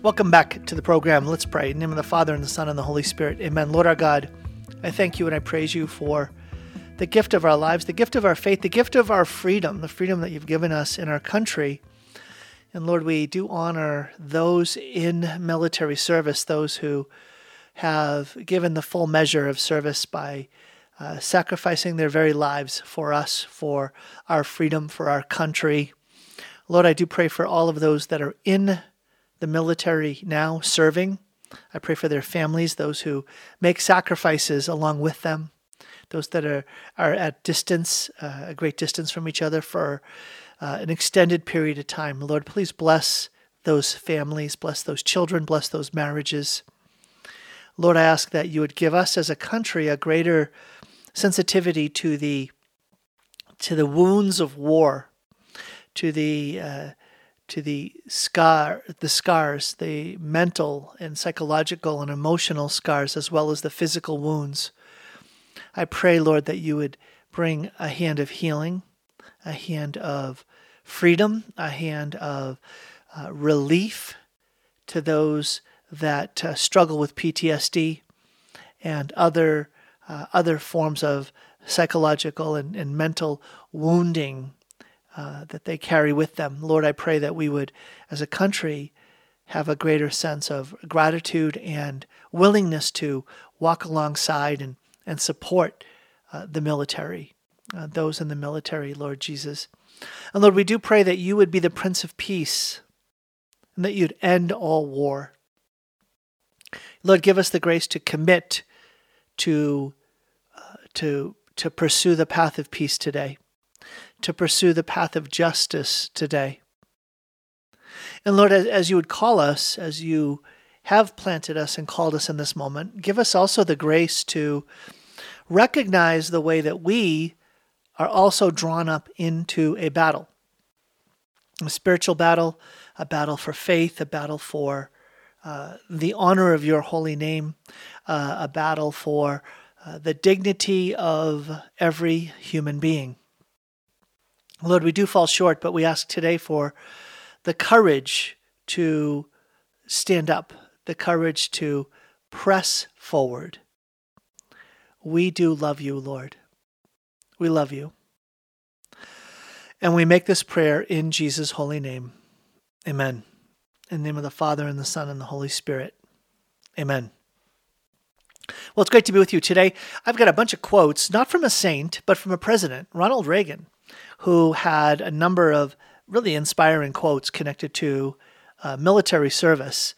Welcome back to the program. Let's pray. In the name of the Father, and the Son, and the Holy Spirit. Amen. Lord our God, I thank you and I praise you for the gift of our lives, the gift of our faith, the gift of our freedom, the freedom that you've given us in our country. And Lord, we do honor those in military service, those who have given the full measure of service by uh, sacrificing their very lives for us, for our freedom, for our country. Lord, I do pray for all of those that are in the military now serving. I pray for their families, those who make sacrifices along with them, those that are, are at distance, uh, a great distance from each other for uh, an extended period of time. Lord, please bless those families, bless those children, bless those marriages. Lord, I ask that you would give us as a country a greater sensitivity to the to the wounds of war, to the uh, to the scar, the scars, the mental and psychological and emotional scars, as well as the physical wounds. I pray, Lord, that you would bring a hand of healing, a hand of freedom, a hand of uh, relief to those that uh, struggle with PTSD and other uh, other forms of psychological and, and mental wounding uh, that they carry with them. Lord, I pray that we would, as a country, have a greater sense of gratitude and willingness to walk alongside and, and support uh, the military, uh, those in the military, Lord Jesus. And Lord, we do pray that you would be the Prince of Peace and that you'd end all war. Lord, give us the grace to commit to, uh, to, to pursue the path of peace today to pursue the path of justice today. And Lord, as, as you would call us, as you have planted us and called us in this moment, give us also the grace to recognize the way that we are also drawn up into a battle a spiritual battle, a battle for faith, a battle for uh, the honor of your holy name, uh, a battle for uh, the dignity of every human being. Lord, we do fall short, but we ask today for the courage to stand up, the courage to press forward. We do love you, Lord. We love you. And we make this prayer in Jesus' holy name. Amen. In the name of the Father, and the Son, and the Holy Spirit. Amen. Well, it's great to be with you today. I've got a bunch of quotes, not from a saint, but from a president, Ronald Reagan who had a number of really inspiring quotes connected to uh, military service.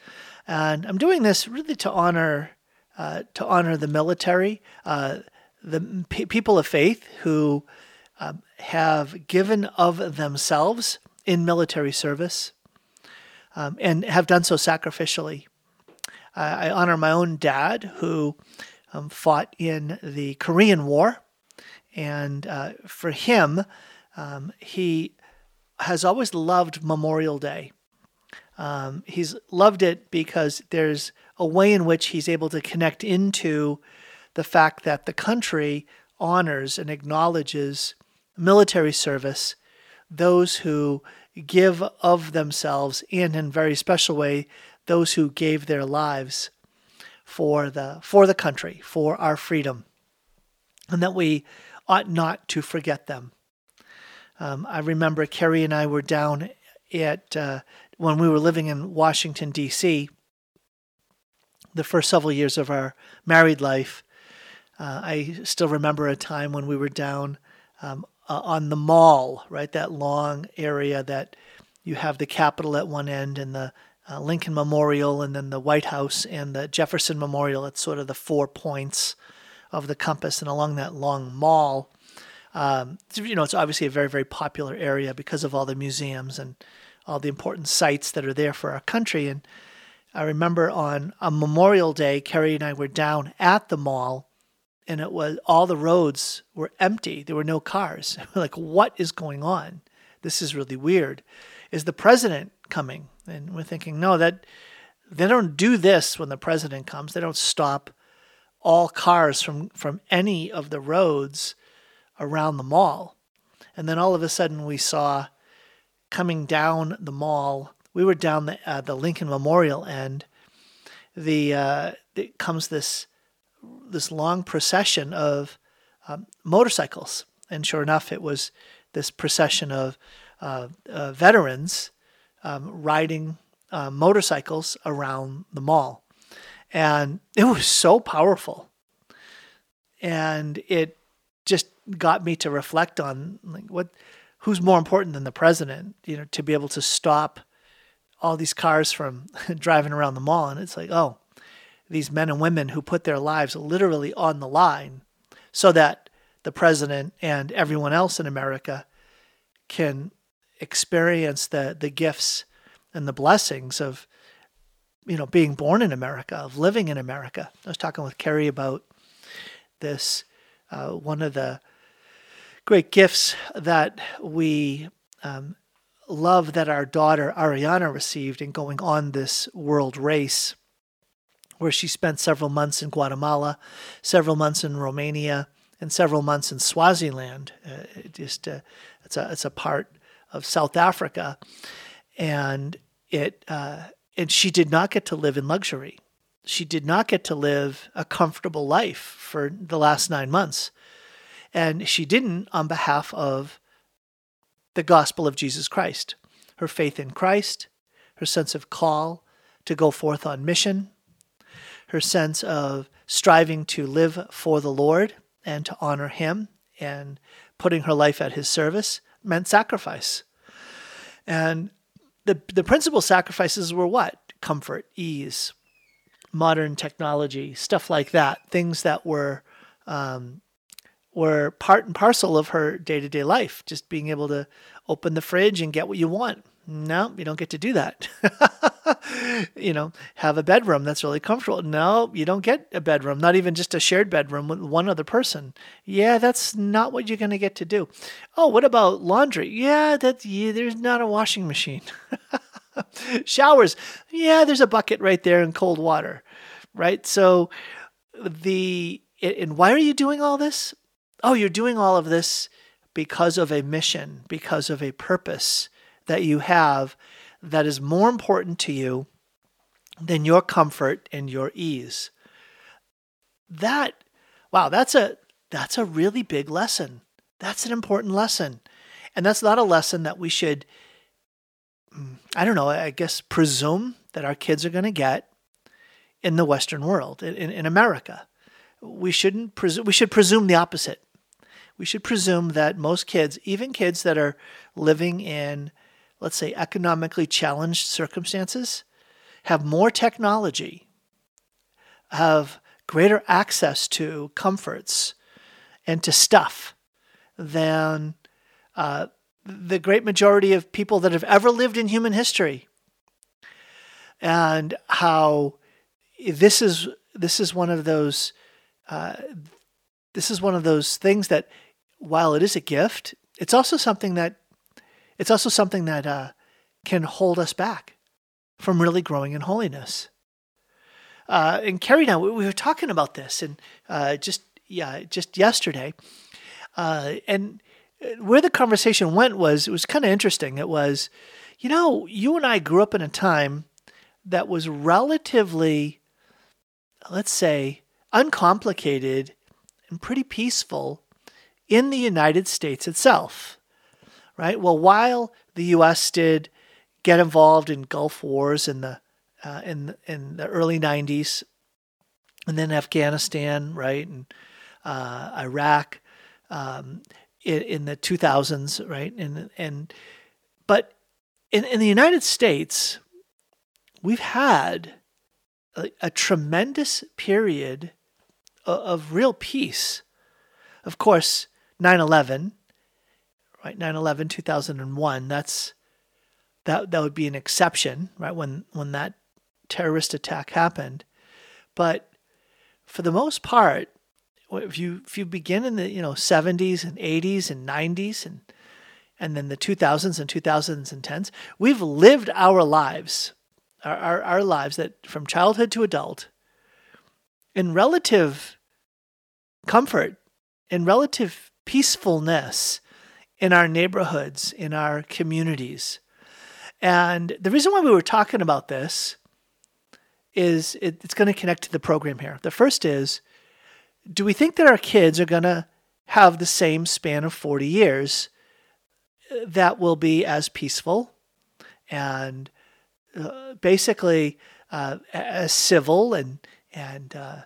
And I'm doing this really to honor uh, to honor the military, uh, the p- people of faith who um, have given of themselves in military service um, and have done so sacrificially. I honor my own dad who um, fought in the Korean War, and uh, for him, um, he has always loved Memorial Day. Um, he's loved it because there's a way in which he's able to connect into the fact that the country honors and acknowledges military service, those who give of themselves, and in a very special way, those who gave their lives for the for the country, for our freedom, and that we ought not to forget them. Um, I remember Carrie and I were down at uh, when we were living in Washington D.C. The first several years of our married life, uh, I still remember a time when we were down um, uh, on the mall, right? That long area that you have the Capitol at one end and the uh, Lincoln Memorial, and then the White House and the Jefferson Memorial. It's sort of the four points of the compass, and along that long mall um, you know, it's obviously a very, very popular area because of all the museums and all the important sites that are there for our country. And I remember on a Memorial Day, Carrie and I were down at the mall, and it was all the roads were empty. There were no cars. We're like, what is going on? This is really weird. Is the president coming? And we're thinking, no, that they don't do this when the president comes. They don't stop all cars from from any of the roads around the mall. And then all of a sudden we saw coming down the mall we were down the uh, the Lincoln Memorial, end. the uh, it comes this this long procession of um, motorcycles, and sure enough, it was this procession of uh, uh veterans um, riding uh, motorcycles around the mall, and it was so powerful, and it just got me to reflect on like what who's more important than the president, you know, to be able to stop all these cars from driving around the mall. And it's like, oh, these men and women who put their lives literally on the line so that the president and everyone else in America can experience the, the gifts and the blessings of, you know, being born in America, of living in America. I was talking with Carrie about this. Uh, one of the great gifts that we um, love that our daughter Ariana received in going on this world race, where she spent several months in Guatemala, several months in Romania, and several months in Swaziland. Uh, just uh, it's a it's a part of South Africa, and it uh, and she did not get to live in luxury. She did not get to live a comfortable life for the last nine months. And she didn't on behalf of the gospel of Jesus Christ, her faith in Christ, her sense of call to go forth on mission, her sense of striving to live for the Lord and to honor Him and putting her life at His service meant sacrifice. And the, the principal sacrifices were what? Comfort, ease, modern technology, stuff like that, things that were um, were part and parcel of her day to day life, just being able to open the fridge and get what you want. No, you don't get to do that. you know, have a bedroom that's really comfortable. No, you don't get a bedroom, not even just a shared bedroom with one other person. Yeah, that's not what you're going to get to do. Oh, what about laundry? Yeah, that yeah, there's not a washing machine. Showers. Yeah, there's a bucket right there in cold water. Right? So the and why are you doing all this? Oh, you're doing all of this because of a mission, because of a purpose that you have that is more important to you than your comfort and your ease. That wow, that's a that's a really big lesson. That's an important lesson. And that's not a lesson that we should mm, I don't know, I guess presume that our kids are going to get in the western world, in, in America. We shouldn't presume we should presume the opposite we should presume that most kids, even kids that are living in, let's say, economically challenged circumstances, have more technology, have greater access to comforts and to stuff than uh, the great majority of people that have ever lived in human history. And how this is this is one of those uh, this is one of those things that while it is a gift, it's also something that it's also something that uh, can hold us back from really growing in holiness. Uh, and Carrie now we, we were talking about this and uh, just yeah just yesterday, uh, and uh, where the conversation went was it was kind of interesting. It was, you know, you and I grew up in a time that was relatively, let's say, uncomplicated and pretty peaceful in the United States itself, right? Well, while the U.S. did get involved in Gulf wars in the uh, in in the early '90s, and then Afghanistan, right, and uh, Iraq um, in, in, the 2000s, right, and and but in in the United States, we've had a, a tremendous period of, of real peace. Of course, 9/11, right? 9/11 2001. That's that that would be an exception, right? When when that terrorist attack happened. But for the most part, if you if you begin in the you know 70s and 80s and 90s and and then the 2000s and 2010s, we've lived our lives, our, our, our lives that from childhood to adult, in relative comfort, in relative peacefulness in our neighborhoods, in our communities. And the reason why we were talking about this is it, it's going to connect to the program here. The first is do we think that our kids are going to have the same span of 40 years that will be as peaceful and uh, basically uh, as civil and and uh,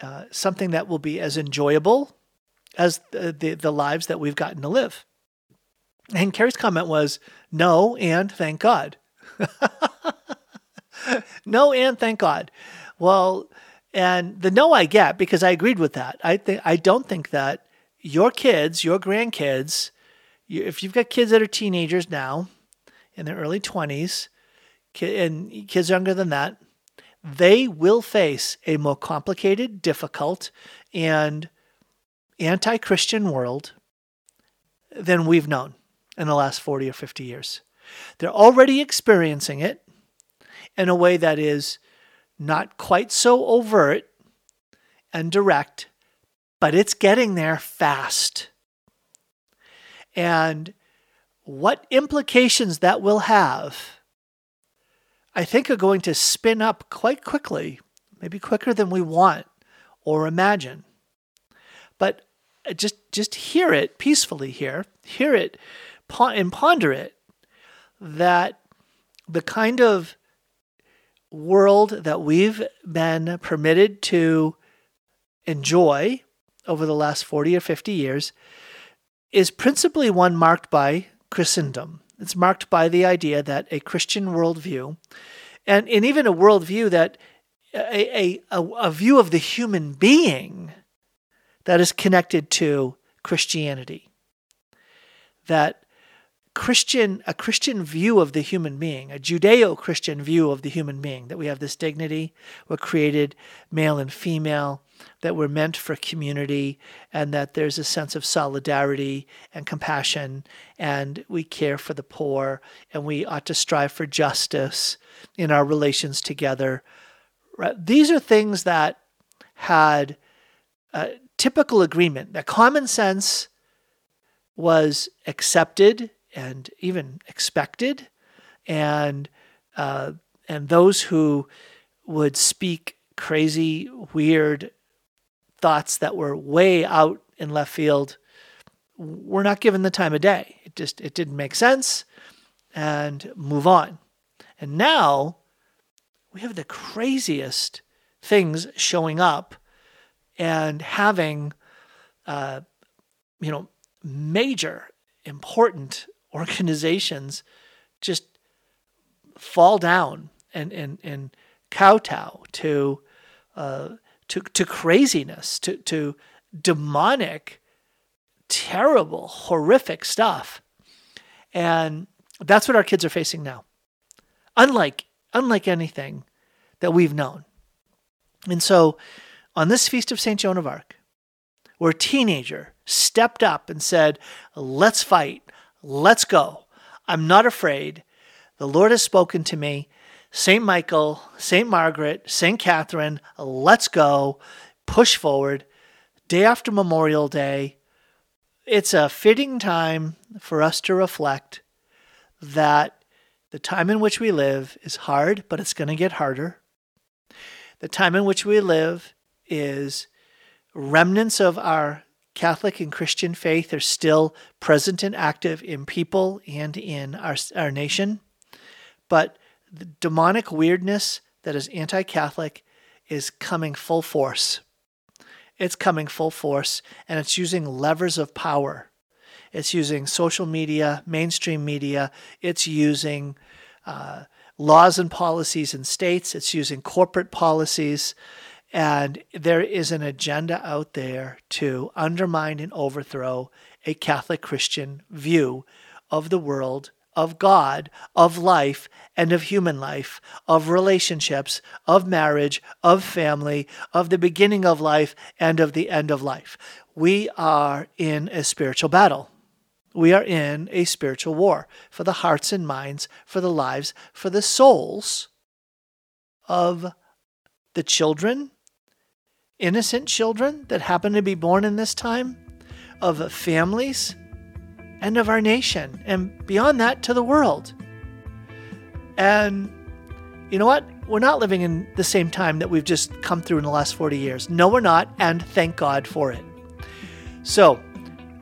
uh, something that will be as enjoyable as the, the, the lives that we've gotten to live. And Carrie's comment was no, and thank God. no, and thank God. Well, and the no I get because I agreed with that. I think I don't think that your kids, your grandkids, you, if you've got kids that are teenagers now, in their early twenties, and kids younger than that, they will face a more complicated, difficult, and anti Christian world than we've known in the last 40 or 50 years. They're already experiencing it in a way that is not quite so overt and direct, but it's getting there fast. And what implications that will have I think are going to spin up quite quickly, maybe quicker than we want or imagine. Uh, just just hear it peacefully here, hear it and ponder it that the kind of world that we've been permitted to enjoy over the last 40 or 50 years is principally one marked by Christendom. It's marked by the idea that a Christian worldview, and, and even a worldview that a, a, a view of the human being that is connected to Christianity. That Christian, a Christian view of the human being, a Judeo Christian view of the human being, that we have this dignity, we're created male and female, that we're meant for community and that there's a sense of solidarity and compassion and we care for the poor and we ought to strive for justice in our relations together. These are things that had a typical agreement, that common sense was accepted and even expected, and uh, and those who would speak crazy, weird thoughts that were way out in left field were not given the time of day. It just it didn't make sense and move on. And now we have the craziest things showing up and having uh, you know major important organizations just fall down and and and kowtow to uh, to, to craziness, to, to demonic, terrible, horrific stuff. And that's what our kids are facing now. Unlike, unlike anything that we've known. And so on this feast of St. Joan of Arc, where a teenager stepped up and said, Let's fight, let's go. I'm not afraid. The Lord has spoken to me. St. Michael, St. Margaret, St. Catherine, let's go, push forward. Day after Memorial Day, it's a fitting time for us to reflect that the time in which we live is hard, but it's going to get harder. The time in which we live is remnants of our Catholic and Christian faith are still present and active in people and in our, our nation. But the demonic weirdness that is anti Catholic is coming full force. It's coming full force, and it's using levers of power. It's using social media, mainstream media. It's using uh, laws and policies in states. It's using corporate policies. And there is an agenda out there to undermine and overthrow a Catholic Christian view of the world of God, of life, and of human life, of relationships, of marriage, of family, of the beginning of life, and of the end of life. We are in a spiritual battle. We are in a spiritual war for the hearts and minds, for the lives, for the souls of the children, innocent children that happen to be born in this time, of families and of our nation, and beyond that to the world. And you know what? We're not living in the same time that we've just come through in the last 40 years. No, we're not, and thank God for it. So,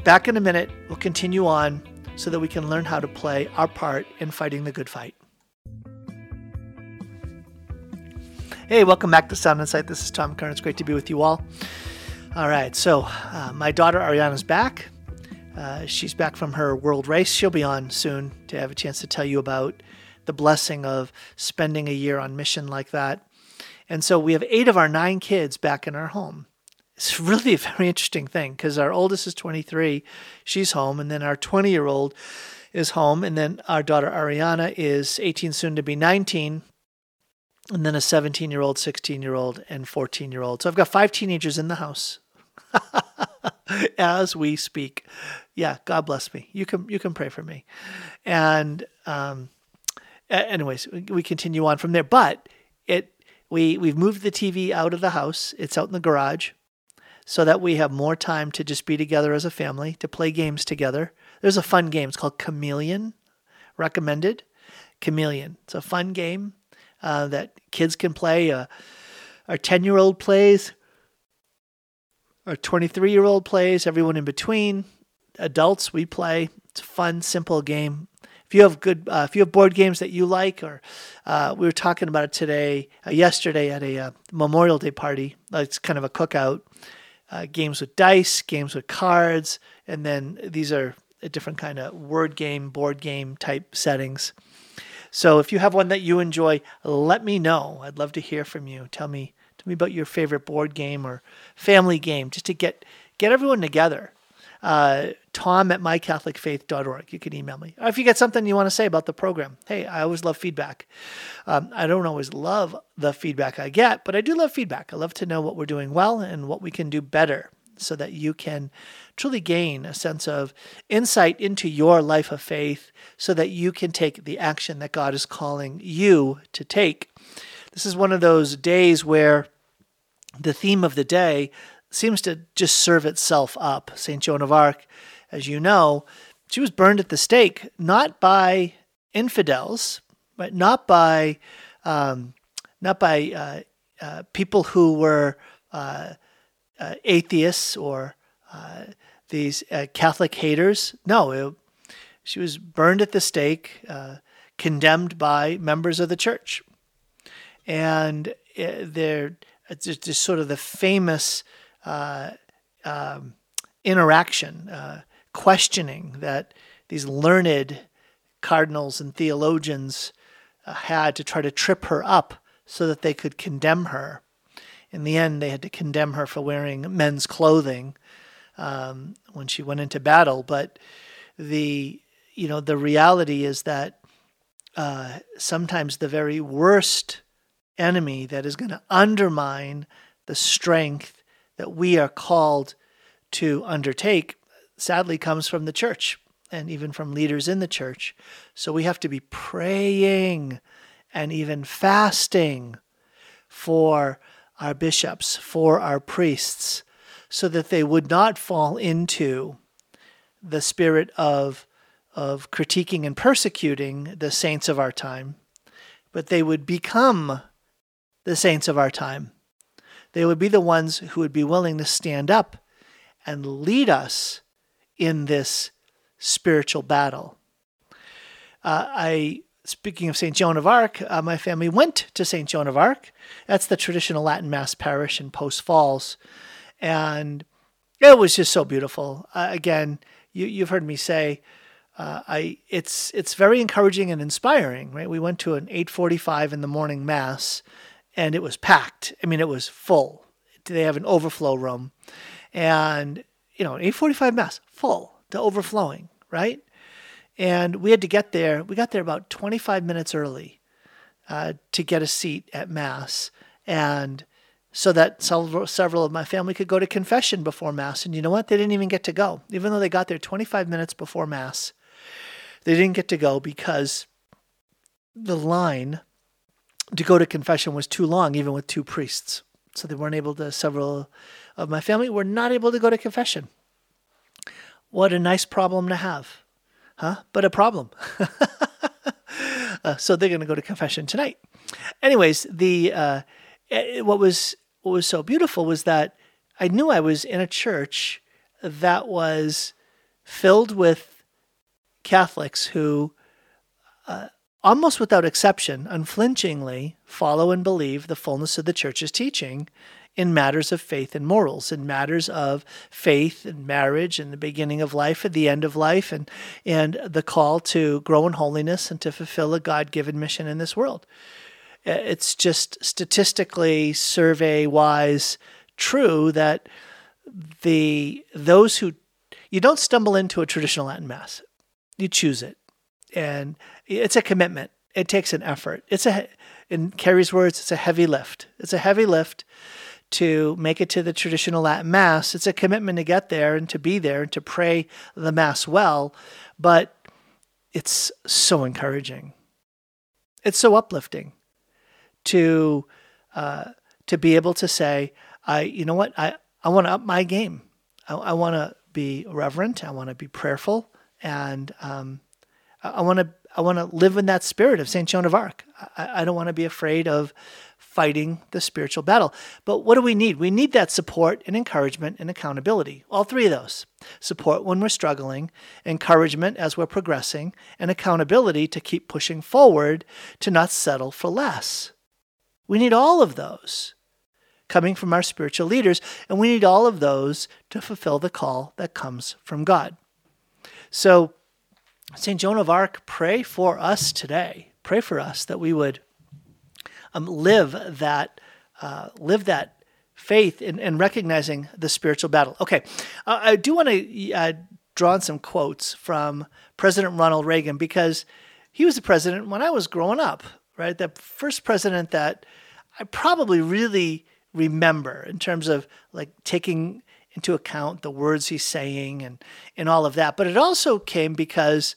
back in a minute, we'll continue on so that we can learn how to play our part in fighting the good fight. Hey, welcome back to Sound Insight. This is Tom Curran. It's great to be with you all. All right, so uh, my daughter Ariana's back. Uh, she's back from her world race. She'll be on soon to have a chance to tell you about the blessing of spending a year on mission like that. And so we have eight of our nine kids back in our home. It's really a very interesting thing because our oldest is 23, she's home, and then our 20 year old is home, and then our daughter Ariana is 18, soon to be 19, and then a 17 year old, 16 year old, and 14 year old. So I've got five teenagers in the house. as we speak. Yeah, God bless me. You can you can pray for me. And um, anyways, we continue on from there. But it we we've moved the TV out of the house. It's out in the garage, so that we have more time to just be together as a family to play games together. There's a fun game. It's called Chameleon. Recommended. Chameleon. It's a fun game uh, that kids can play. Uh, our ten year old plays. Our 23 year old plays. Everyone in between. Adults, we play. It's a fun, simple game if you have good, uh, if you have board games that you like, or uh, we were talking about it today, uh, yesterday at a uh, Memorial Day party. It's kind of a cookout. Games with dice, games with cards, and then these are a different kind of word game, board game type settings. So if you have one that you enjoy, let me know. I'd love to hear from you. Tell me, tell me about your favorite board game or family game, just to get get everyone together uh, tom at mycatholicfaith.org. You can email me. Or if you get something you want to say about the program, hey, I always love feedback. Um, I don't always love the feedback I get, but I do love feedback. I love to know what we're doing well and what we can do better so that you can truly gain a sense of insight into your life of faith so that you can take the action that God is calling you to take. This is one of those days where the theme of the day seems to just serve itself up. St. Joan of Arc, as you know, she was burned at the stake, not by infidels, but not by um, not by uh, uh, people who were uh, uh atheists or uh, these uh, Catholic haters. No, it, she was burned at the stake, condemned by members of the church, and they're just, just sort of the famous uh, um, interaction, uh, questioning that these learned cardinals and theologians uh, had to try to trip her up so that they could condemn her. In the end, they had to condemn her for wearing men's clothing um, when she went into battle. But the you know the reality is that uh, sometimes the very worst enemy that is going to undermine the strength that we are called to undertake sadly comes from the church and even from leaders in the church. So we have to be praying and even fasting for our bishops, for our priests, so that they would not fall into the spirit of, of critiquing and persecuting the saints of our time, but they would become the saints of our time they would be the ones who would be willing to stand up and lead us in this spiritual battle. Uh, I, speaking of St. Joan of Arc, uh, my family went to St. Joan of Arc. That's the traditional Latin Mass parish in Post Falls. And it was just so beautiful. Uh, again, you, have heard me say, uh, I it's it's very encouraging and inspiring, right? We went to an 8:45 in the morning mass, and it was packed. I mean, it was full. They have an overflow room, and you know, 8:45 mass full to overflowing, right? And we had to get there. We got there about 25 minutes early uh, to get a seat at mass, and so that several, several of my family could go to confession before mass. And you know what? They didn't even get to go, even though they got there 25 minutes before mass. They didn't get to go because the line to go to confession was too long, even with two priests. So they weren't able to, several of my family were not able to go to confession. What a nice problem to have, huh? But a problem. Uh, so they're going to go to confession tonight. Anyways, the uh, eh, what was what was so beautiful was that I knew I was in a church that was filled with Catholics who, uh, almost without exception, unflinchingly follow and believe the fullness of the church's teaching in matters of faith and morals, in matters of faith and marriage and the beginning of life and the end of life and, and the call to grow in holiness and to fulfill a God given mission in this world. It's just statistically survey wise true that the those who you don't stumble into a traditional Latin mass. You choose it. And it's a commitment. It takes an effort. It's a in Carrie's words, it's a heavy lift. It's a heavy lift to make it to the traditional Latin Mass. It's a commitment to get there and to be there and to pray the Mass well, but it's so encouraging. It's so uplifting to uh, to be able to say, I, you know what, I, I want to up my game. I, I want to be reverent. I want to be prayerful, and um, I want to I want to live in that spirit of Saint Joan of Arc. I, I don't want to be afraid of fighting the spiritual battle. But what do we need? We need that support and encouragement and accountability. All three of those support when we're struggling, encouragement as we're progressing, and accountability to keep pushing forward to not settle for less. We need all of those coming from our spiritual leaders, and we need all of those to fulfill the call that comes from God. So, St. Joan of Arc, pray for us today. Pray for us that we would um, live that uh, live that faith in, in, recognizing the spiritual battle. Okay, uh, I do want to uh, draw on some quotes from President Ronald Reagan because he was the president when I was growing up, right? The first president that I probably really remember in terms of like taking into account the words he's saying and and all of that. But it also came because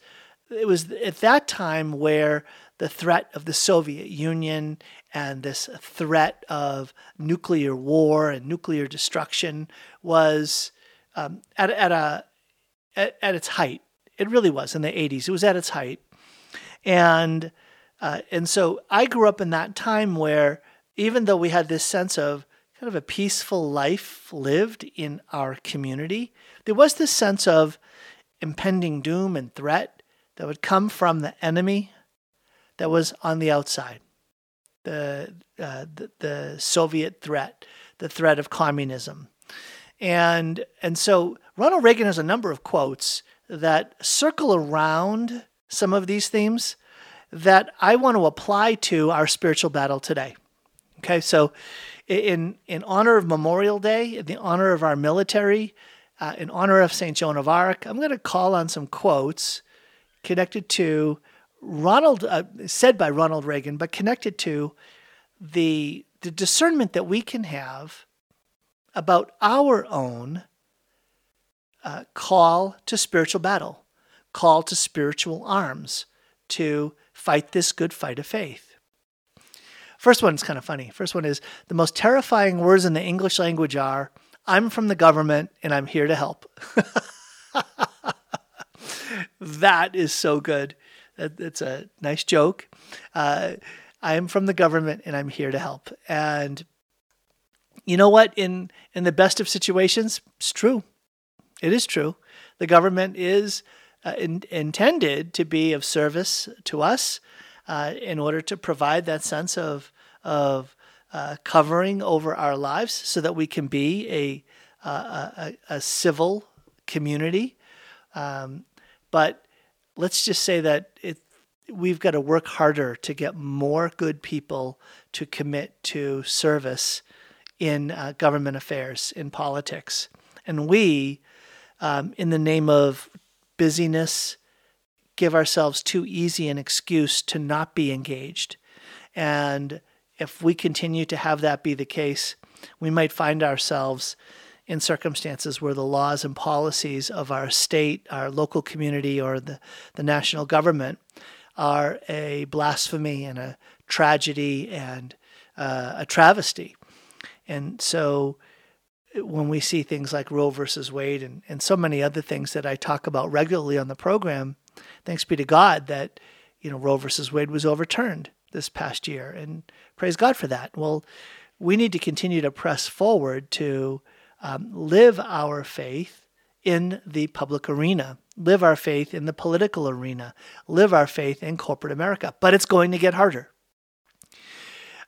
it was at that time where the threat of the Soviet Union and this threat of nuclear war and nuclear destruction was um, at, at a at, at, its height. It really was in the 80s. It was at its height, and uh, and so I grew up in that time where even though we had this sense of kind of a peaceful life lived in our community, there was this sense of impending doom and threat that would come from the enemy that was on the outside. The, uh, the, the Soviet threat, the threat of communism. And, and so Ronald Reagan has a number of quotes that circle around some of these themes that I want to apply to our spiritual battle today. Okay, so in in honor of Memorial Day, in the honor of our military, uh, in honor of Saint Joan of Arc, I'm going to call on some quotes connected to Ronald, uh, said by Ronald Reagan, but connected to the the discernment that we can have about our own uh, call to spiritual battle, call to spiritual arms to fight this good fight of faith. First one is kind of funny. First one is the most terrifying words in the English language are I'm from the government and I'm here to help. that is so good. It's a nice joke. Uh, I am from the government and I'm here to help. And you know what? In in the best of situations, it's true. It is true. The government is uh, in, intended to be of service to us uh, in order to provide that sense of of uh, covering over our lives, so that we can be a uh, a, a, civil community. Um, but let's just say that it we've got to work harder to get more good people to commit to service in uh, government affairs, in politics, and we, um, in the name of busyness give ourselves too easy an excuse to not be engaged. And if we continue to have that be the case, we might find ourselves in circumstances where the laws and policies of our state, our local community, or the, the national government are a blasphemy and a tragedy and uh, a travesty. And so when we see things like Roe versus Wade and, and so many other things that I talk about regularly on the program, thanks be to God that you know, Roe versus Wade was overturned this past year, and praise God for that. Well, we need to continue to press forward to um, live our faith in the public arena, live our faith in the political arena, live our faith in corporate America. But it's going to get harder.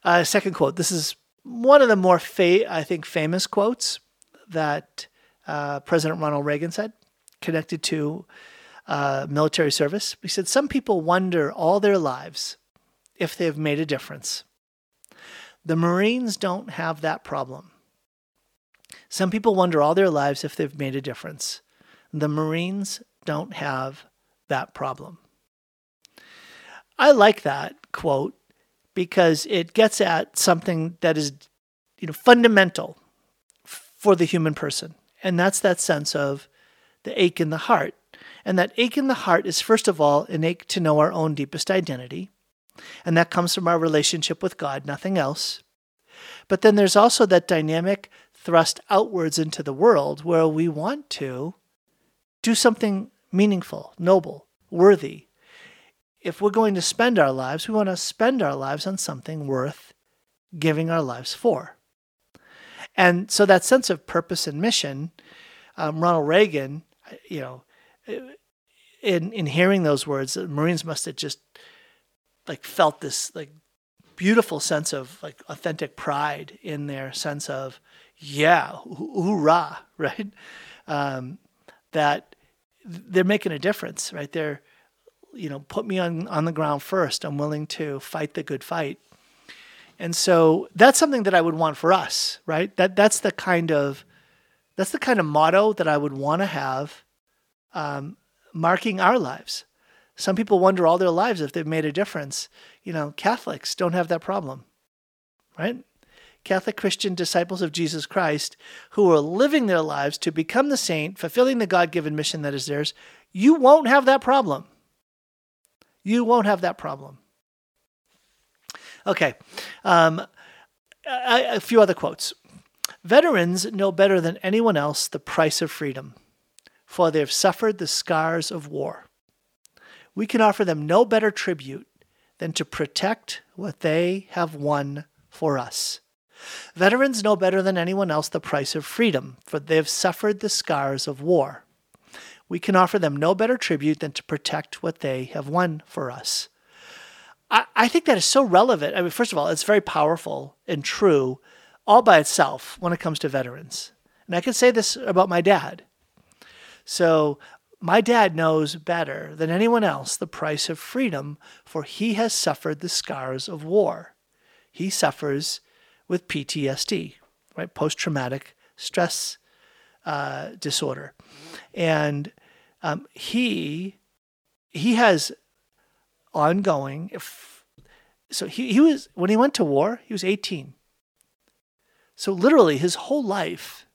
Uh, second quote. This is one of the more, fa- I think, famous quotes that uh, President Ronald Reagan said, connected to uh, military service. He said, Some people wonder all their lives if they've made a difference. The Marines don't have that problem. Some people wonder all their lives if they've made a difference. The Marines don't have that problem. I like that quote because it gets at something that is you know fundamental for the human person and that's that sense of the ache in the heart and that ache in the heart is first of all an ache to know our own deepest identity and that comes from our relationship with God nothing else but then there's also that dynamic thrust outwards into the world where we want to do something meaningful noble worthy if we're going to spend our lives, we want to spend our lives on something worth giving our lives for. And so that sense of purpose and mission, um, Ronald Reagan, you know, in in hearing those words, the Marines must have just like felt this like beautiful sense of like authentic pride in their sense of yeah, hoorah, right? Um, that they're making a difference, right? They're you know, put me on, on the ground first. I'm willing to fight the good fight. And so that's something that I would want for us, right? That that's the kind of that's the kind of motto that I would want to have um, marking our lives. Some people wonder all their lives if they've made a difference. You know, Catholics don't have that problem, right? Catholic Christian disciples of Jesus Christ who are living their lives to become the saint, fulfilling the God given mission that is theirs, you won't have that problem. You won't have that problem. Okay. Um, a, a few other quotes. Veterans know better than anyone else the price of freedom, for they have suffered the scars of war. We can offer them no better tribute than to protect what they have won for us. Veterans know better than anyone else the price of freedom, for they have suffered the scars of war we can offer them no better tribute than to protect what they have won for us. I, I think that is so relevant. I mean, first of all, it's very powerful and true all by itself when it comes to veterans. And I can say this about my dad. So, my dad knows better than anyone else the price of freedom, for he has suffered the scars of war. He suffers with PTSD, right? Post traumatic stress uh, disorder. And um, he he has ongoing. If, so he, he was when he went to war, he was 18. So literally his whole life,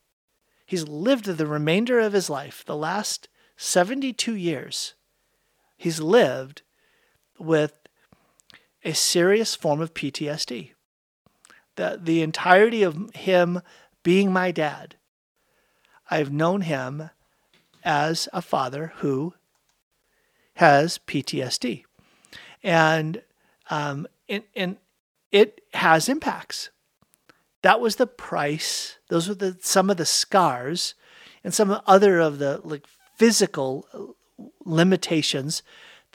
he's lived the remainder of his life, the last 72 years, he's lived with a serious form of PTSD. The, the entirety of him being my dad, I've known him as a father who has PTSD. And, um, and, and it has impacts. That was the price. Those were the, some of the scars and some other of the like physical limitations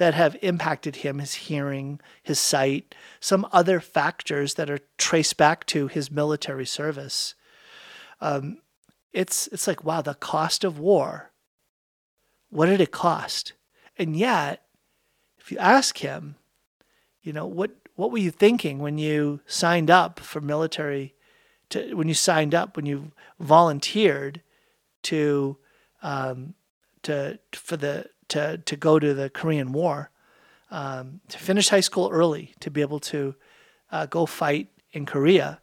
that have impacted him his hearing, his sight, some other factors that are traced back to his military service. Um, it's, it's like, wow, the cost of war what did it cost? And yet, if you ask him, you know, what what were you thinking when you signed up for military to when you signed up, when you volunteered to um, to for the to to go to the Korean War, um, to finish high school early, to be able to uh, go fight in Korea.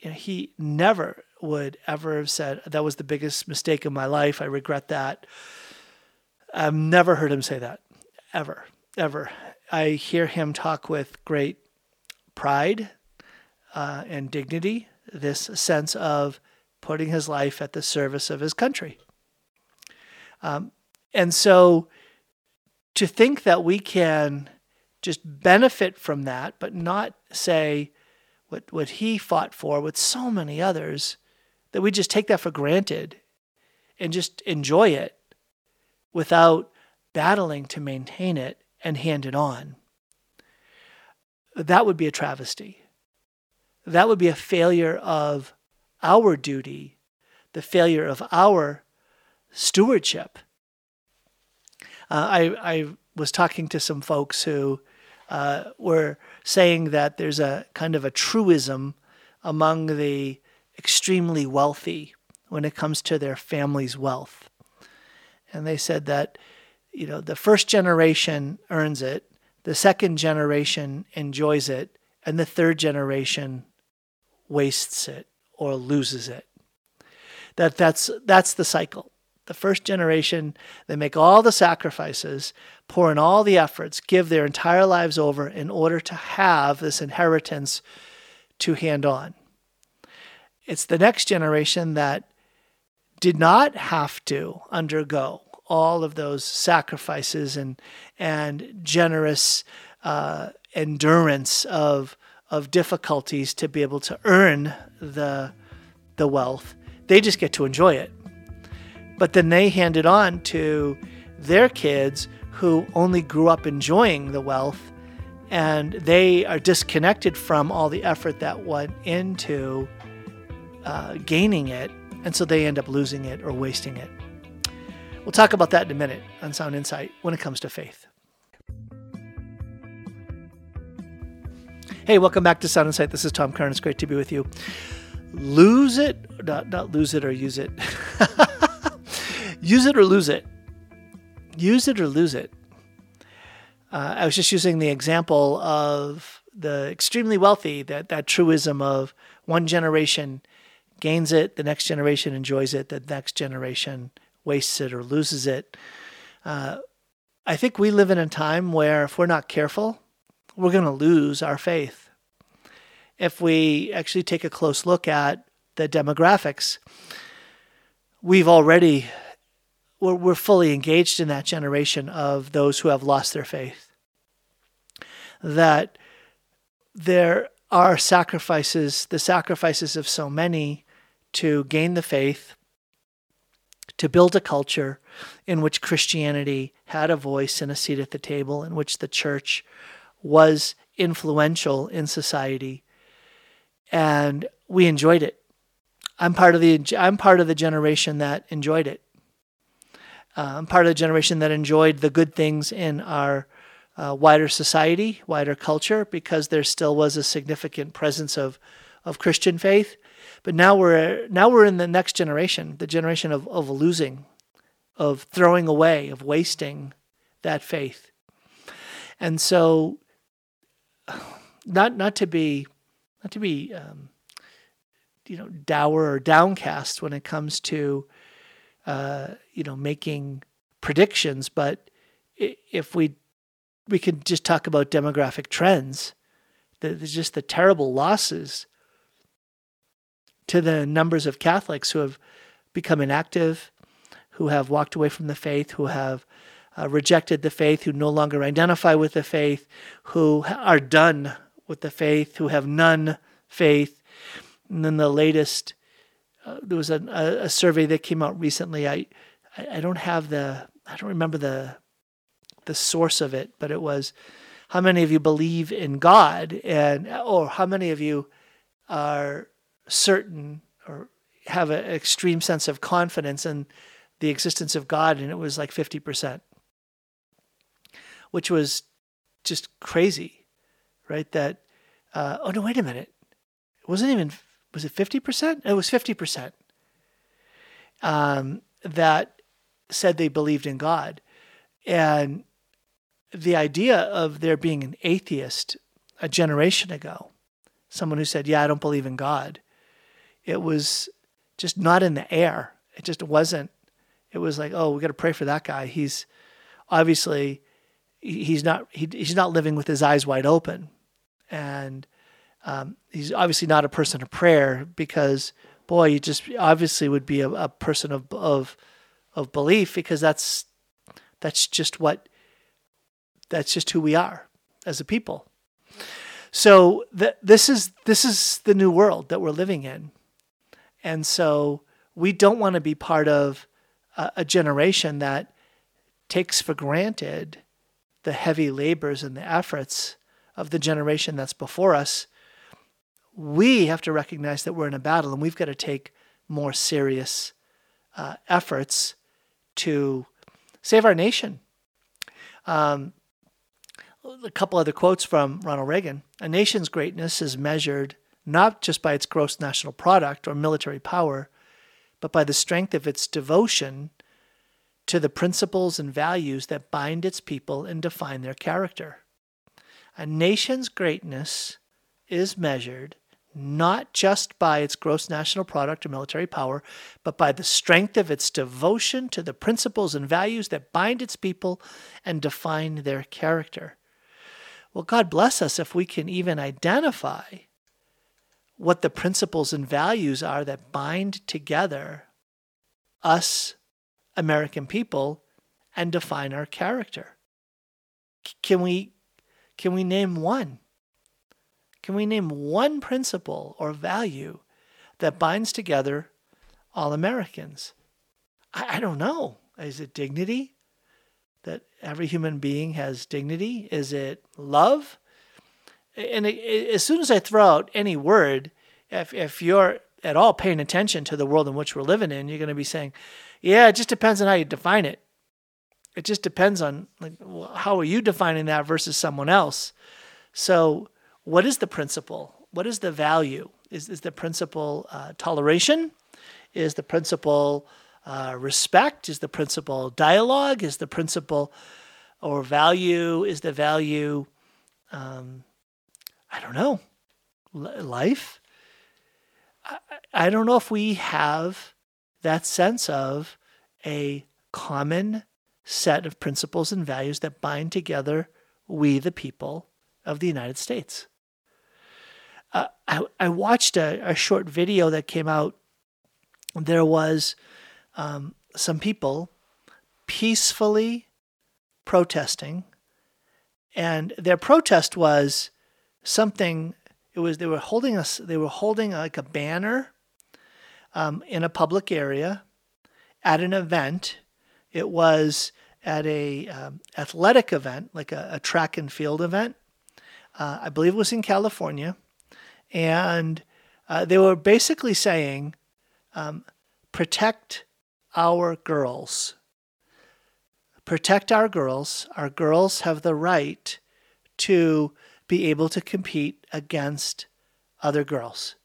You know, he never would ever have said that was the biggest mistake of my life. I regret that. I've never heard him say that, ever, ever. I hear him talk with great pride uh, and dignity, this sense of putting his life at the service of his country. Um, and so to think that we can just benefit from that, but not say what, what he fought for with so many others that we just take that for granted and just enjoy it without battling to maintain it and hand it on. That would be a travesty. That would be a failure of our duty, the failure of our stewardship. Uh, I, I was talking to some folks who uh, were saying that there's a kind of a truism among the extremely wealthy when it comes to their family's wealth. And they said that, you know, the first generation earns it, the second generation enjoys it, and the third generation wastes it or loses it. That that's that's the cycle the first generation, they make all the sacrifices, pour in all the efforts, give their entire lives over in order to have this inheritance to hand on. It's the next generation that did not have to undergo all of those sacrifices and and generous uh, endurance of of difficulties to be able to earn the the wealth. They just get to enjoy it. But then they hand it on to their kids who only grew up enjoying the wealth and they are disconnected from all the effort that went into uh, gaining it. And so they end up losing it or wasting it. We'll talk about that in a minute on Sound Insight when it comes to faith. Hey, welcome back to Sound Insight. This is Tom Curran. It's great to be with you. Lose it, not, not lose it or use it. use it or lose it. Use it or lose it. Uh, I was just using the example of the extremely wealthy, that, that truism of one generation gains it, the next generation enjoys it, the next generation wastes it or loses it. Uh, I think we live in a time where if we're not careful, we're going to lose our faith. If we actually take a close look at the demographics, we've already we're, we're fully engaged in that generation of those who have lost their faith. That there are sacrifices, the sacrifices of so many to gain the faith, to build a culture in which Christianity had a voice and a seat at the table, in which the church was influential in society. And we enjoyed it. I'm part of the I'm part of the generation that enjoyed it. I'm part of the generation that enjoyed the good things in our uh, wider society, wider culture, because there still was a significant presence of, of Christian faith. But now we're now we're in the next generation, the generation of, of losing, of throwing away, of wasting that faith. And so, not not to be not to be um, you know dour or downcast when it comes to uh, you know, making predictions, but if we we could just talk about demographic trends, there's just the terrible losses to the numbers of Catholics who have become inactive, who have walked away from the faith, who have uh, rejected the faith, who no longer identify with the faith, who are done with the faith, who have none faith. And then the latest uh, there was a, a, survey that came out recently. I, I don't have the I don't remember the the source of it, but it was how many of you believe in God and or how many of you are certain or have an extreme sense of confidence in the existence of God, and it was like fifty percent, which was just crazy, right? That uh, oh no, wait a minute, it wasn't even was it 50%? It was 50% um, that said they believed in God. And the idea of there being an atheist a generation ago, someone who said, Yeah, I don't believe in God, it was just not in the air. It just wasn't. It was like, oh, we got to pray for that guy. He's obviously he's not he, he's not living with his eyes wide open, and um, he's obviously not a person of prayer because, boy, he just obviously would be a, a person of, of of belief because that's that's just what that's just who we are as a people. So th- this is this is the new world that we're living in, and so we don't want to be part of a, a generation that takes for granted the heavy labors and the efforts of the generation that's before us. We have to recognize that we're in a battle, and we've got to take more serious uh, efforts to save our nation. Um, a couple other quotes from Ronald Reagan. A nation's greatness is measured not just by its gross national product or military power, but by the strength of its devotion to the principles and values that bind its people and define their character. A nation's greatness is measured not just by its gross national product or military power, but by the strength of its devotion to the principles and values that bind its people and define their character. Well, God bless us if we can even identify what the principles and values are that bind together us American people and define our character. Can we can we name one? Can we name one principle or value that binds together all Americans? I, I don't know. Is it dignity? That every human being has dignity? Is it love? And it, it, as soon as I throw out any word, if, if you're at all paying attention to the world in which we're living in, you're going to be saying, yeah, it just depends on how you define it. It just depends on like how are you defining that versus someone else. So what is the principle? What is the value? Is, is the principle uh, toleration? Is the principle uh, respect? Is the principle dialogue? Is the principle or value? Is the value, um, I don't know, life? I, I don't know if we have that sense of a common set of principles and values that bind together we, the people of the United States uh, I, I watched a, a, short video that came out. There was um, some people peacefully protesting, and their protest was something. It was they were holding us. They were holding like a banner um, in a public area at an event. It was at a um, athletic event, like a, a, track and field event. Uh, I believe it was in California and uh, they were basically saying, um, protect our girls. Protect our girls. Our girls have the right to be able to compete against other girls.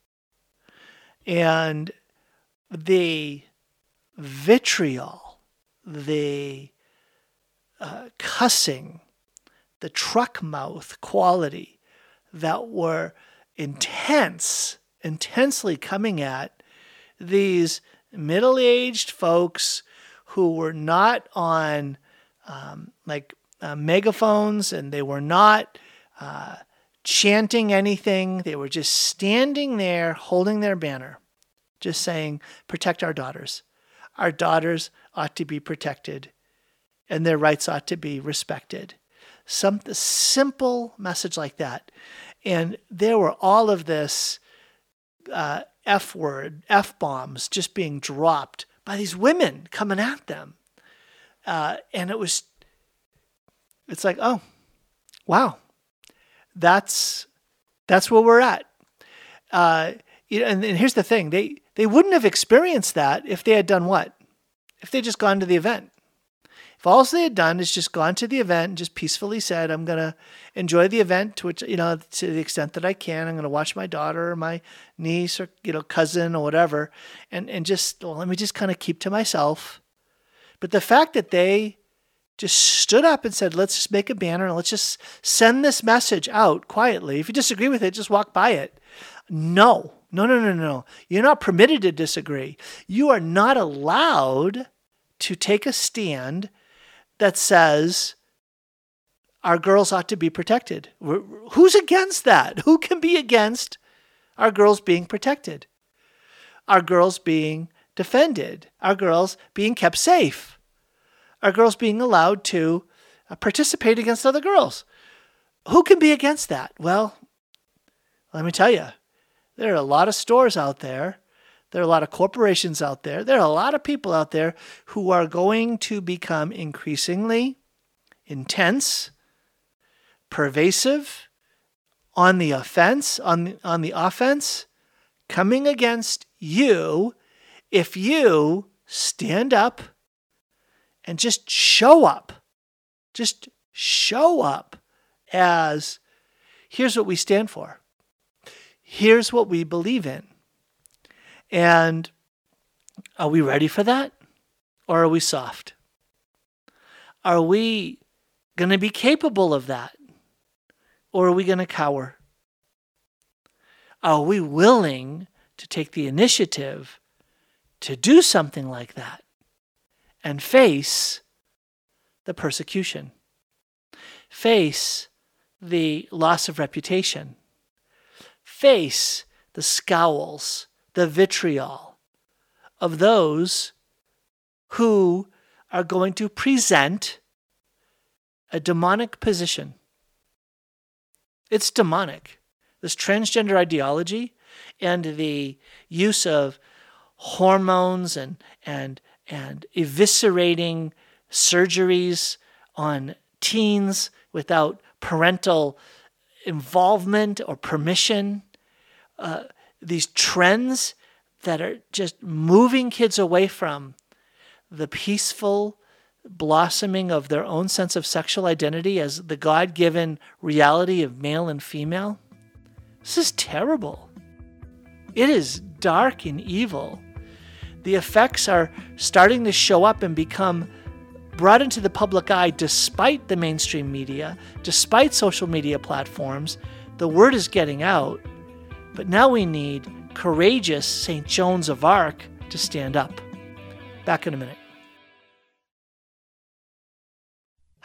And the vitriol, the uh, cussing, the truck mouth quality that were intense, intensely coming at these middle aged folks who were not on um, like uh, megaphones and they were not uh, chanting anything. They were just standing there holding their banner, just saying, protect our daughters. Our daughters ought to be protected and their rights ought to be respected. Some simple message like that. And there were all of this uh, F word, F bombs just being dropped by these women coming at them. Uh, and it was, it's like, oh, wow, that's, that's where we're at. Uh, and, and here's the thing they, they wouldn't have experienced that if they had done what? If they just gone to the event. If all they had done is just gone to the event and just peacefully said, I'm going to enjoy the event to which, you know, to the extent that I can, I'm going to watch my daughter or my niece or, you know, cousin or whatever, and, and just, well, let me just kind of keep to myself. But the fact that they just stood up and said, let's just make a banner and let's just send this message out quietly. If you disagree with it, just walk by it. No, no, no, no, no. You're not permitted to disagree. You are not allowed to take a stand that says our girls ought to be protected. Who's against that? Who can be against our girls being protected? Our girls being defended? Our girls being kept safe? Our girls being allowed to uh, participate against other girls? who can be against that? Well, let me tell you, there are a lot of stores out there. There are a lot of corporations out there. There are a lot of people out there who are going to become increasingly intense, pervasive, on the offense, on the, on the offense, coming against you if you stand up and just show up. Just show up as here's what we stand for. Here's what we believe in. And are we ready for that? Or are we soft? Are we going to be capable of that? Or are we going to cower? Are we willing to take the initiative to do something like that and face the persecution, face the loss of reputation, face the scowls, the vitriol of those who are going to present a demonic position. It's demonic. This transgender ideology and the use of hormones and and and eviscerating surgeries on teens without parental involvement or permission. Uh, these trends that are just moving kids away from the peaceful blossoming of their own sense of sexual identity as the God given reality of male and female. This is terrible. It is dark and evil. The effects are starting to show up and become brought into the public eye despite the mainstream media, despite social media platforms. The word is getting out, but now we need courageous St. Joans of Arc to stand up. Back in a minute.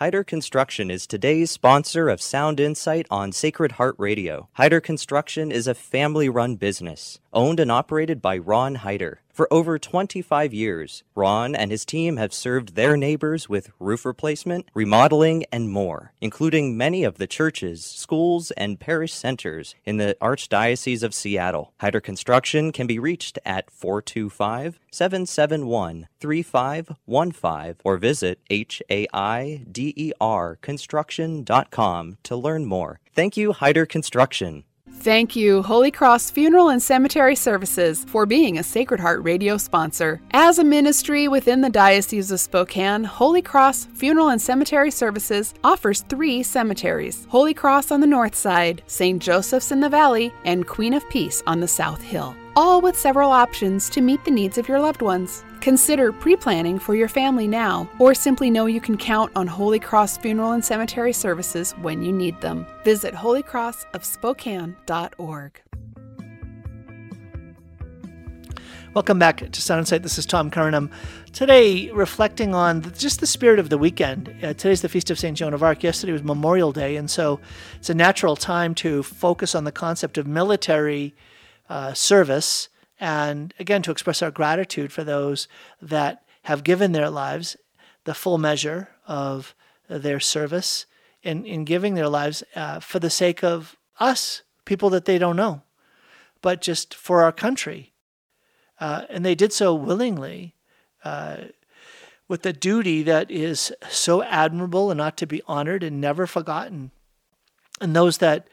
Haider Construction is today's sponsor of Sound Insight on Sacred Heart Radio. Haider Construction is a family run business owned and operated by Ron Haider. For over 25 years, Ron and his team have served their neighbors with roof replacement, remodeling, and more, including many of the churches, schools, and parish centers in the Archdiocese of Seattle. Haider Construction can be reached at 425 771 3515 or visit H-A-I-D-E-R construction.com to learn more. Thank you, Haider Construction. Thank you, Holy Cross Funeral and Cemetery Services, for being a Sacred Heart radio sponsor. As a ministry within the Diocese of Spokane, Holy Cross Funeral and Cemetery Services offers three cemeteries Holy Cross on the north side, St. Joseph's in the valley, and Queen of Peace on the south hill all with several options to meet the needs of your loved ones. Consider pre planning for your family now, or simply know you can count on Holy Cross Funeral and Cemetery Services when you need them. Visit holycrossofspokane.org. Welcome back to Sound Insight. This is Tom Curran. Today, reflecting on just the spirit of the weekend. Uh, today's the Feast of St. Joan of Arc. Yesterday was Memorial Day, and so it's a natural time to focus on the concept of military uh, service, and again to express our gratitude for those that have given their lives the full measure of their service in, in giving their lives uh, for the sake of us, people that they don't know, but just for our country. Uh, and they did so willingly uh, with a duty that is so admirable and ought to be honored and never forgotten. And those that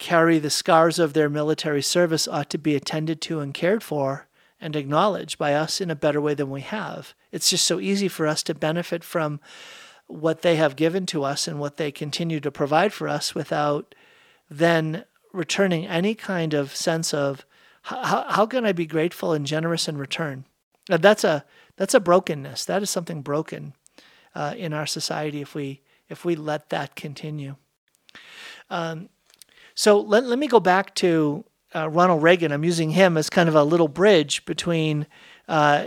carry the scars of their military service ought to be attended to and cared for and acknowledged by us in a better way than we have. It's just so easy for us to benefit from what they have given to us and what they continue to provide for us without then returning any kind of sense of how, how can I be grateful and generous in return? That's a that's a brokenness. That is something broken uh, in our society if we if we let that continue. Um, so let, let me go back to uh, Ronald Reagan. I'm using him as kind of a little bridge between uh,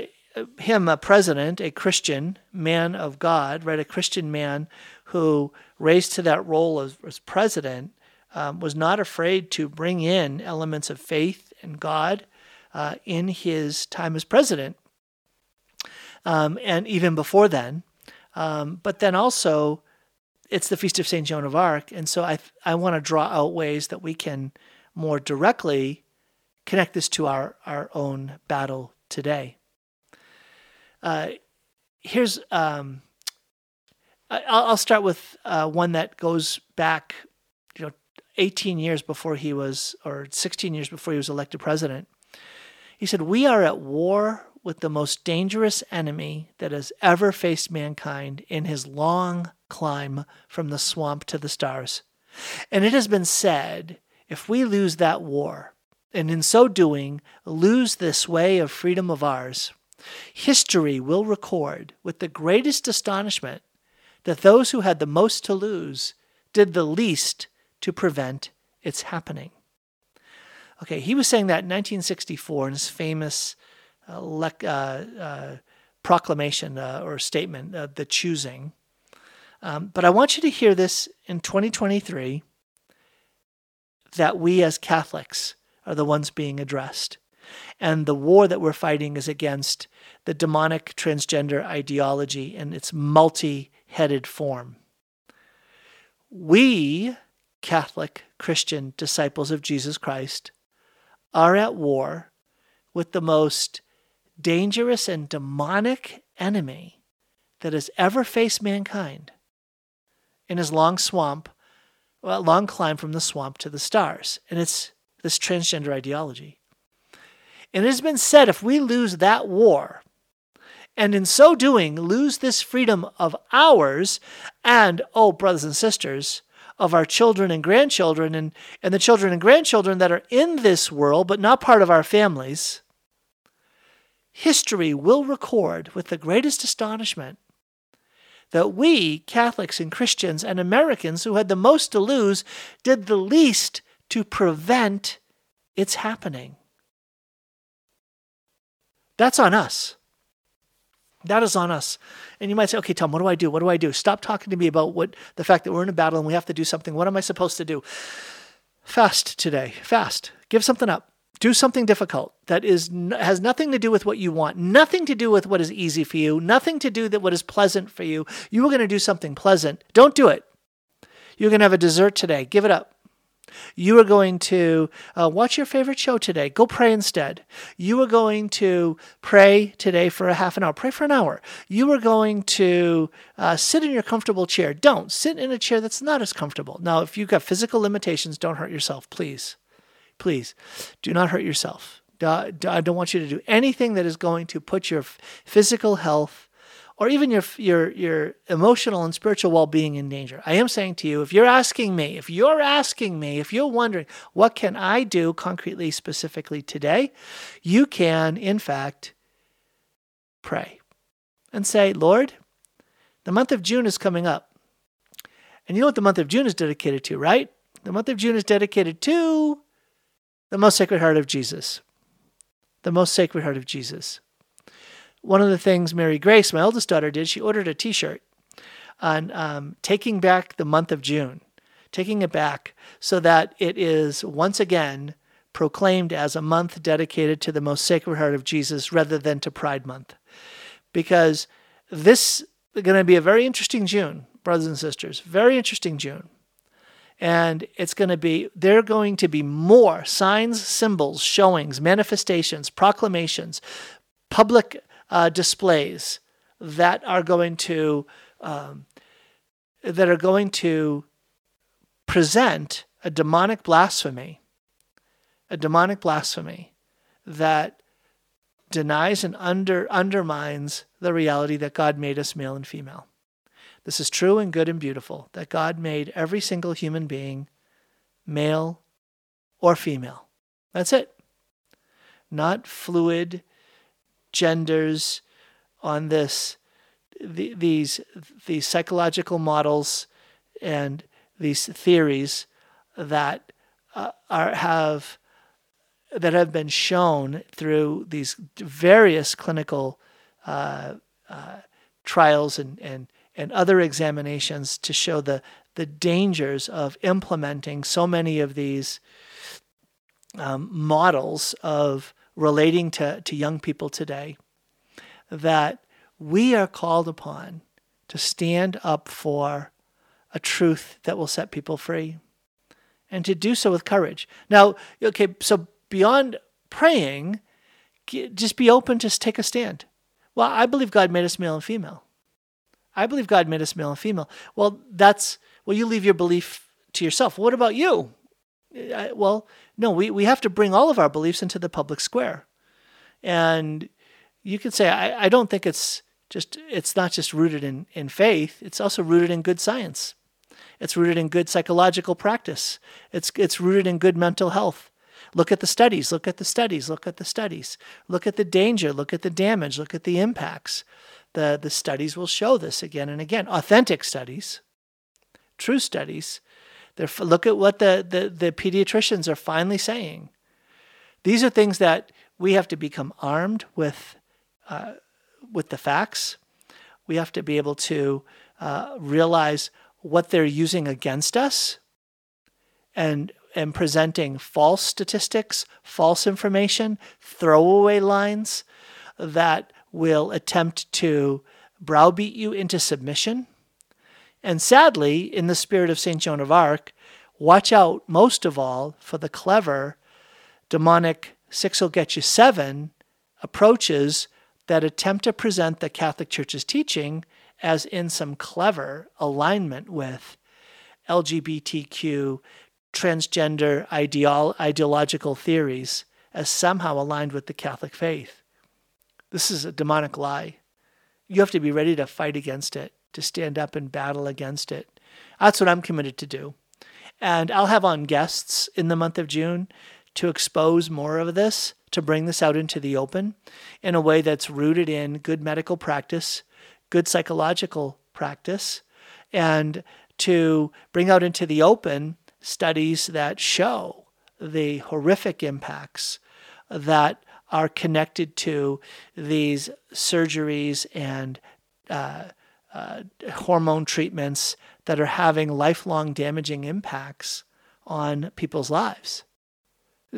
him, a president, a Christian man of God, right? A Christian man who raised to that role as, as president um, was not afraid to bring in elements of faith and God uh, in his time as president. Um, and even before then. Um, but then also it's the feast of Saint Joan of Arc, and so I I want to draw out ways that we can more directly connect this to our our own battle today. Uh, here's um, I'll, I'll start with uh, one that goes back, you know, 18 years before he was, or 16 years before he was elected president. He said, "We are at war with the most dangerous enemy that has ever faced mankind in his long climb from the swamp to the stars. And it has been said if we lose that war, and in so doing lose this way of freedom of ours, history will record with the greatest astonishment that those who had the most to lose did the least to prevent its happening. Okay, he was saying that in 1964 in his famous uh, le- uh, uh, proclamation uh, or statement, the choosing. Um, but I want you to hear this in 2023 that we as Catholics are the ones being addressed. And the war that we're fighting is against the demonic transgender ideology in its multi headed form. We, Catholic Christian disciples of Jesus Christ, are at war with the most dangerous and demonic enemy that has ever faced mankind in his long swamp, well, long climb from the swamp to the stars. And it's this transgender ideology. And it has been said if we lose that war, and in so doing lose this freedom of ours and, oh, brothers and sisters, of our children and grandchildren and, and the children and grandchildren that are in this world but not part of our families, history will record with the greatest astonishment that we, Catholics and Christians and Americans who had the most to lose, did the least to prevent its happening. That's on us. That is on us. And you might say, okay, Tom, what do I do? What do I do? Stop talking to me about what the fact that we're in a battle and we have to do something. What am I supposed to do? Fast today. Fast. Give something up. Do something difficult that is has nothing to do with what you want, nothing to do with what is easy for you, nothing to do with what is pleasant for you. You are going to do something pleasant. Don't do it. You're going to have a dessert today. Give it up. You are going to uh, watch your favorite show today. Go pray instead. You are going to pray today for a half an hour. Pray for an hour. You are going to uh, sit in your comfortable chair. Don't sit in a chair that's not as comfortable. Now, if you've got physical limitations, don't hurt yourself, please. Please do not hurt yourself. I don't want you to do anything that is going to put your physical health or even your your your emotional and spiritual well-being in danger. I am saying to you, if you're asking me, if you're asking me, if you're wondering, what can I do concretely specifically today? You can in fact pray and say, "Lord, the month of June is coming up." And you know what the month of June is dedicated to, right? The month of June is dedicated to the most sacred heart of Jesus. The most sacred heart of Jesus one of the things Mary Grace, my eldest daughter, did, she ordered a T-shirt on um, taking back the month of June, taking it back so that it is once again proclaimed as a month dedicated to the most sacred heart of Jesus rather than to Pride Month. Because this is going to be a very interesting June, brothers and sisters, very interesting June. And it's going to be, there are going to be more signs, symbols, showings, manifestations, proclamations, public uh, displays that are going to um, that are going to present a demonic blasphemy, a demonic blasphemy that denies and under, undermines the reality that God made us male and female. This is true and good and beautiful that God made every single human being male or female. That's it. Not fluid genders on this the, these these psychological models and these theories that uh, are have that have been shown through these various clinical uh, uh, trials and, and and other examinations to show the the dangers of implementing so many of these um, models of relating to, to young people today that we are called upon to stand up for a truth that will set people free and to do so with courage. Now, okay, so beyond praying, just be open to take a stand. Well, I believe God made us male and female. I believe God made us male and female. Well, that's, well, you leave your belief to yourself. What about you? I, well, no, we, we have to bring all of our beliefs into the public square. And you could say, I, I don't think it's just, it's not just rooted in, in faith, it's also rooted in good science. It's rooted in good psychological practice. It's, it's rooted in good mental health. Look at the studies, look at the studies, look at the studies. Look at the danger, look at the damage, look at the impacts. The, the studies will show this again and again. Authentic studies, true studies. They're, look at what the, the, the pediatricians are finally saying. These are things that we have to become armed with, uh, with the facts. We have to be able to uh, realize what they're using against us and and presenting false statistics, false information, throwaway lines that will attempt to browbeat you into submission. And sadly, in the spirit of St. Joan of Arc, watch out most of all for the clever demonic six will get you seven approaches that attempt to present the Catholic Church's teaching as in some clever alignment with LGBTQ, transgender ideolo- ideological theories as somehow aligned with the Catholic faith. This is a demonic lie. You have to be ready to fight against it, to stand up and battle against it. That's what I'm committed to do. And I'll have on guests in the month of June to expose more of this, to bring this out into the open in a way that's rooted in good medical practice, good psychological practice and to bring out into the open studies that show the horrific impacts that are connected to these surgeries and uh, uh, hormone treatments that are having lifelong damaging impacts on people's lives.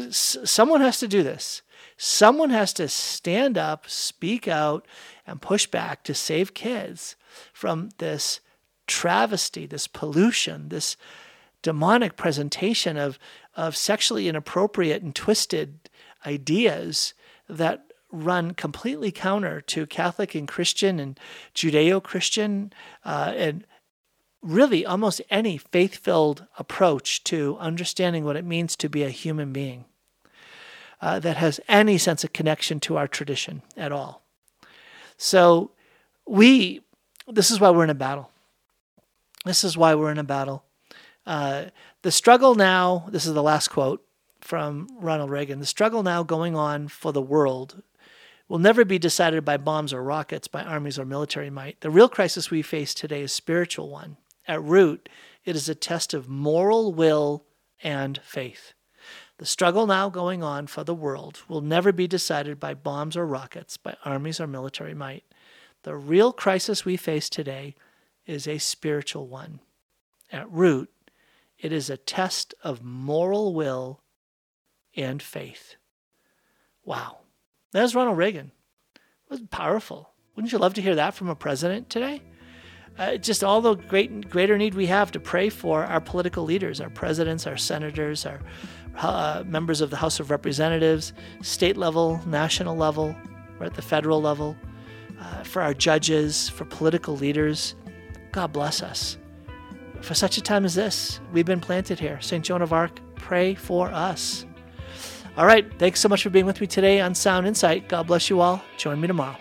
Someone has to do this. Someone has to stand up, speak out, and push back to save kids from this travesty, this pollution, this demonic presentation of, of sexually inappropriate and twisted ideas that run completely counter to Catholic and Christian and Judeo Christian uh, and really almost any faith filled approach to understanding what it means to be a human being uh, that has any sense of connection to our tradition at all. So, we, this is why we're in a battle. This is why we're in a battle. Uh, the struggle now, this is the last quote from Ronald Reagan the struggle now going on for the world will never be decided by bombs or rockets, by armies or military might. The real crisis we face today is spiritual one. At root, it is a test of moral will and faith. The struggle now going on for the world will never be decided by bombs or rockets, by armies or military might. The real crisis we face today is a spiritual one. At root, it is a test of moral will and faith. Wow. There's Ronald Reagan. It was powerful. Wouldn't you love to hear that from a president today? Uh, just all the great greater need we have to pray for our political leaders, our presidents, our senators, our uh, members of the House of Representatives, state level, national level, or at the federal level, uh, for our judges, for political leaders. God bless us. For such a time as this, we've been planted here. St. Joan of Arc, pray for us. All right, thanks so much for being with me today on Sound Insight. God bless you all. Join me tomorrow.